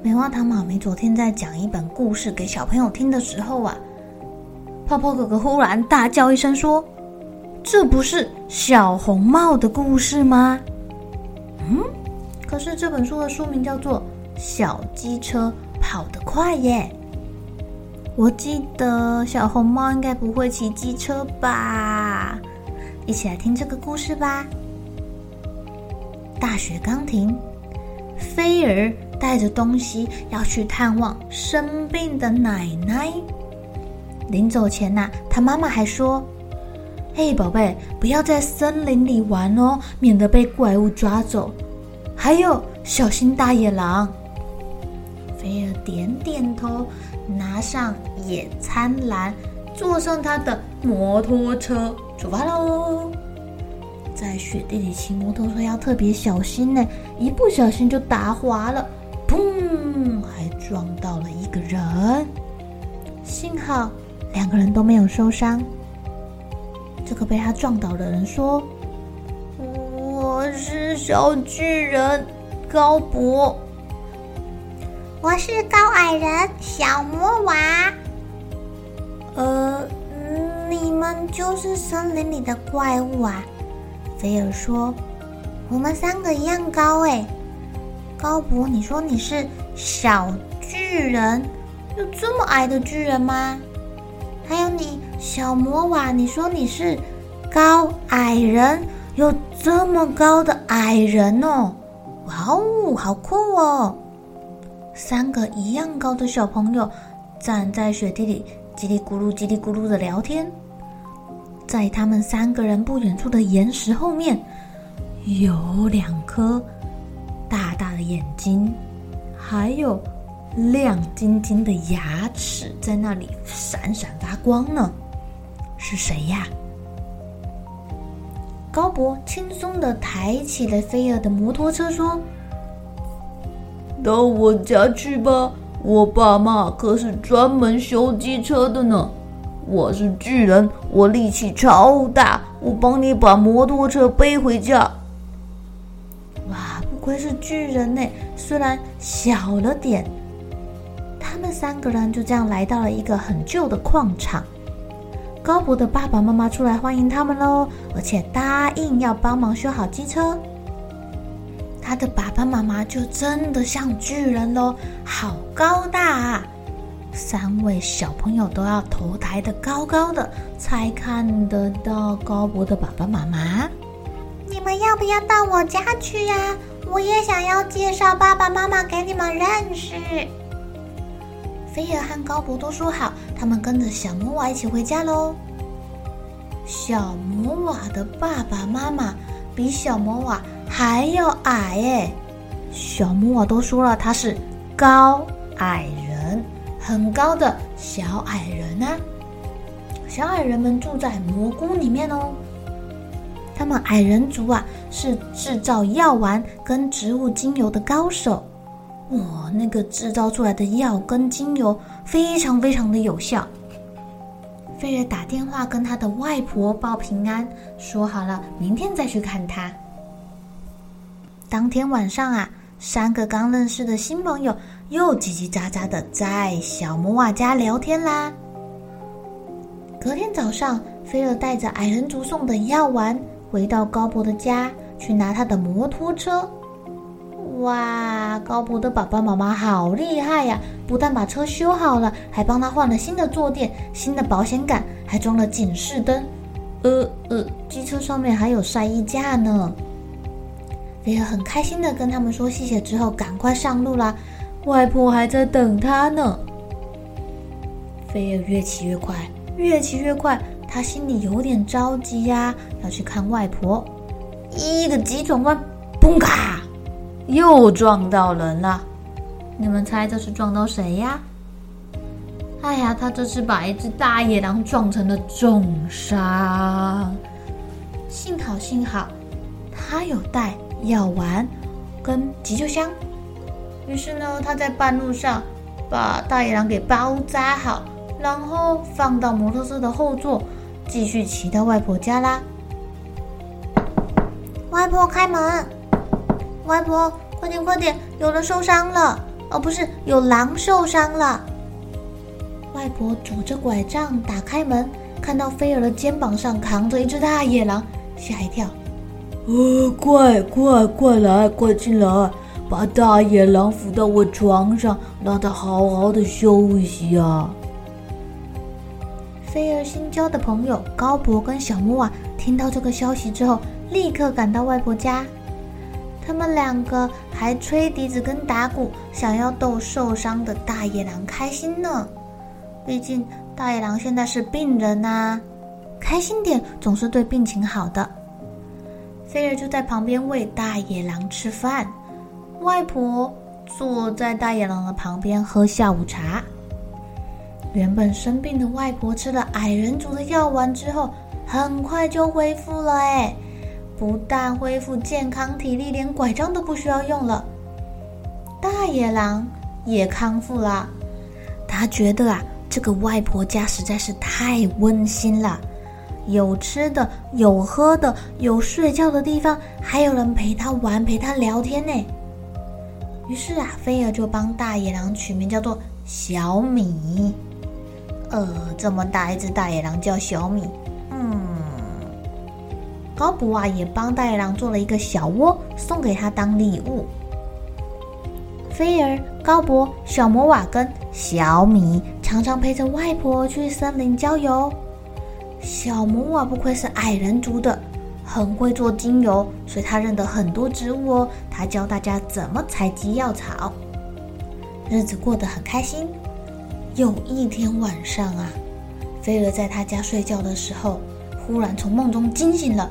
棉花糖妈咪昨天在讲一本故事给小朋友听的时候啊，泡泡哥哥忽然大叫一声说：“这不是小红帽的故事吗？”嗯，可是这本书的书名叫做《小机车跑得快》耶。我记得小红帽应该不会骑机车吧？一起来听这个故事吧。大雪刚停，菲儿带着东西要去探望生病的奶奶。临走前呐、他妈妈还说：“嘿，宝贝，不要在森林里玩哦，免得被怪物抓走。还有，小心大野狼。”菲儿点点头，拿上野餐篮，坐上他的摩托车，出发喽。在雪地里骑摩托车要特别小心呢，一不小心就打滑了，砰！还撞到了一个人。幸好两个人都没有受伤。这个被他撞倒的人说：“我是小巨人高博，我是高矮人小魔娃。呃，你们就是森林里的怪物啊？”菲尔说：“我们三个一样高诶。高博，你说你是小巨人，有这么矮的巨人吗？还有你小魔娃，你说你是高矮人，有这么高的矮人哦！哇哦，好酷哦！三个一样高的小朋友站在雪地里，叽里咕噜、叽里咕噜的聊天。”在他们三个人不远处的岩石后面，有两颗大大的眼睛，还有亮晶晶的牙齿在那里闪闪发光呢。是谁呀？高博轻松地抬起了菲儿的摩托车，说：“到我家去吧，我爸妈可是专门修机车的呢。”我是巨人，我力气超大，我帮你把摩托车背回家。不愧是巨人呢，虽然小了点。他们三个人就这样来到了一个很旧的矿场。高博的爸爸妈妈出来欢迎他们喽，而且答应要帮忙修好机车。他的爸爸妈妈就真的像巨人喽，好高大啊！三位小朋友都要头抬得高高的，才看得到高博的爸爸妈妈。你们要不要到我家去呀？我也想要介绍爸爸妈妈给你们认识。菲儿和高博都说好，他们跟着小魔娃一起回家喽。小魔娃的爸爸妈妈比小魔娃还要矮诶，小魔娃都说了他是高矮人。很高的小矮人啊，小矮人们住在蘑菇里面哦。他们矮人族啊，是制造药丸跟植物精油的高手。哇，那个制造出来的药跟精油非常非常的有效。菲儿打电话跟他的外婆报平安，说好了明天再去看他。当天晚上啊，三个刚认识的新朋友。又叽叽喳喳的在小魔娃家聊天啦。隔天早上，菲儿带着矮人族送的药丸回到高博的家，去拿他的摩托车。哇，高博的爸爸妈妈好厉害呀！不但把车修好了，还帮他换了新的坐垫、新的保险杆，还装了警示灯。呃呃，机车上面还有晒衣架呢。菲儿很开心的跟他们说谢谢之后，赶快上路啦。外婆还在等他呢。菲儿越骑越快，越骑越快，他心里有点着急呀，要去看外婆。一个急转弯，嘣卡！又撞到人了，你们猜这是撞到谁呀？哎呀，他这是把一只大野狼撞成了重伤。幸好幸好，他有带药丸跟急救箱。于是呢，他在半路上把大野狼给包扎好，然后放到摩托车的后座，继续骑到外婆家啦。外婆开门。外婆，快点快点，有人受伤了！哦，不是，有狼受伤了。外婆拄着拐杖打开门，看到菲儿的肩膀上扛着一只大野狼，吓一跳。呃，快快快来，快进来，把大野狼扶到我床上，让它好好的休息啊。菲儿新交的朋友高博跟小摩瓦听到这个消息之后，立刻赶到外婆家。他们两个还吹笛子跟打鼓，想要逗受伤的大野狼开心呢。毕竟大野狼现在是病人呐，开心点总是对病情好的。菲儿就在旁边喂大野狼吃饭，外婆坐在大野狼的旁边喝下午茶。原本生病的外婆吃了矮人族的药丸之后，很快就恢复了哎。不但恢复健康体力，连拐杖都不需要用了。大野狼也康复了，他觉得啊，这个外婆家实在是太温馨了，有吃的，有喝的，有睡觉的地方，还有人陪他玩，陪他聊天呢。于是啊，菲儿就帮大野狼取名叫做小米。呃，这么大一只大野狼叫小米，嗯。高博啊，也帮大野狼做了一个小窝，送给他当礼物。菲儿、高博、小魔瓦跟小米常常陪着外婆去森林郊游。小魔瓦不愧是矮人族的，很会做精油，所以他认得很多植物哦。他教大家怎么采集药草，日子过得很开心。有一天晚上啊，菲儿在他家睡觉的时候，忽然从梦中惊醒了。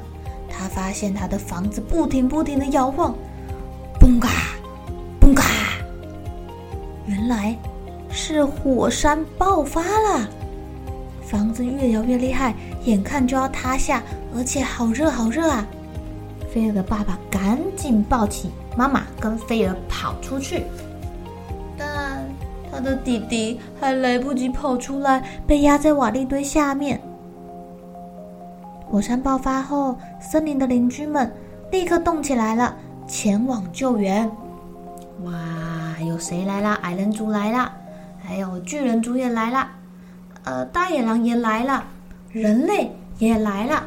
他发现他的房子不停不停的摇晃，嘣嘎，嘣嘎，原来是火山爆发了，房子越摇越厉害，眼看就要塌下，而且好热好热啊！菲儿的爸爸赶紧抱起妈妈跟菲儿跑出去，他的弟弟还来不及跑出来，被压在瓦砾堆下面。火山爆发后，森林的邻居们立刻动起来了，前往救援。哇，有谁来了？矮人族来了，还有巨人族也来了，呃，大野狼也来了，人类也来了。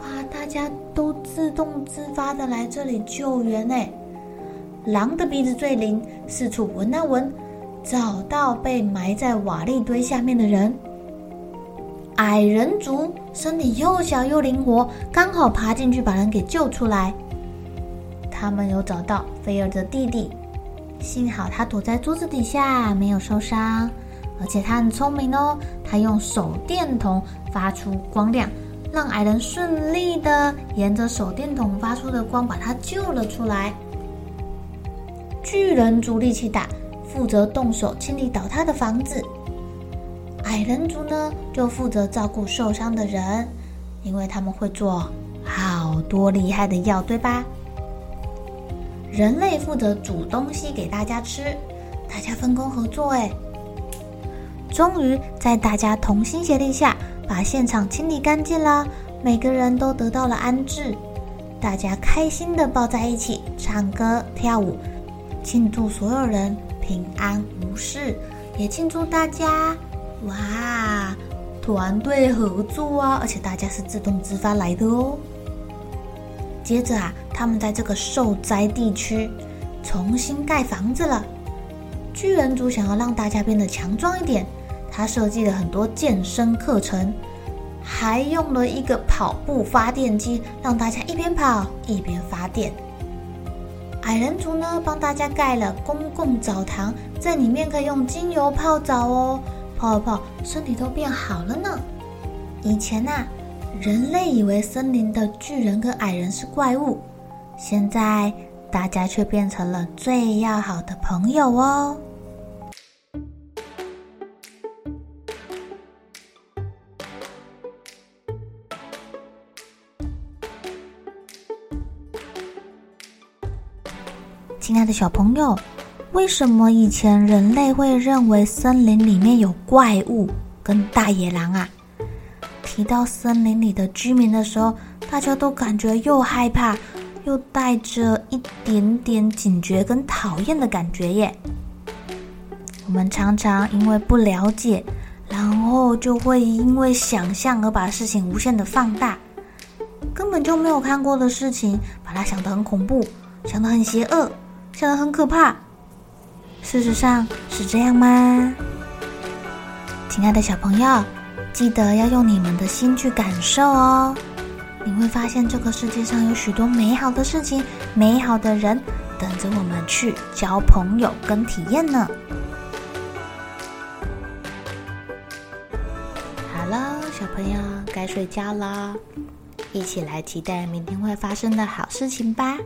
哇，大家都自动自发的来这里救援呢。狼的鼻子最灵，四处闻啊闻，找到被埋在瓦砾堆下面的人。矮人族身体又小又灵活，刚好爬进去把人给救出来。他们有找到菲尔的弟弟，幸好他躲在桌子底下没有受伤，而且他很聪明哦，他用手电筒发出光亮，让矮人顺利的沿着手电筒发出的光把他救了出来。巨人族力气大，负责动手清理倒塌的房子。矮人族呢，就负责照顾受伤的人，因为他们会做好多厉害的药，对吧？人类负责煮东西给大家吃，大家分工合作，哎，终于在大家同心协力下，把现场清理干净了，每个人都得到了安置，大家开心的抱在一起，唱歌跳舞，庆祝所有人平安无事，也庆祝大家。哇，团队合作啊，而且大家是自动自发来的哦。接着啊，他们在这个受灾地区重新盖房子了。巨人族想要让大家变得强壮一点，他设计了很多健身课程，还用了一个跑步发电机，让大家一边跑一边发电。矮人族呢，帮大家盖了公共澡堂，在里面可以用精油泡澡哦，泡泡，身体都变好了呢。以前呐、啊，人类以为森林的巨人跟矮人是怪物，现在大家却变成了最要好的朋友哦。亲爱的小朋友，为什么以前人类会认为森林里面有怪物跟大野狼啊？提到森林里的居民的时候，大家都感觉又害怕，又带着一点点警觉跟讨厌的感觉耶。我们常常因为不了解，然后就会因为想象而把事情无限的放大，根本就没有看过的事情，把它想得很恐怖，想得很邪恶，想的很可怕。事实上是这样吗？亲爱的小朋友。记得要用你们的心去感受哦，你会发现这个世界上有许多美好的事情、美好的人等着我们去交朋友跟体验呢。好了，小朋友该睡觉了，一起来期待明天会发生的好事情吧。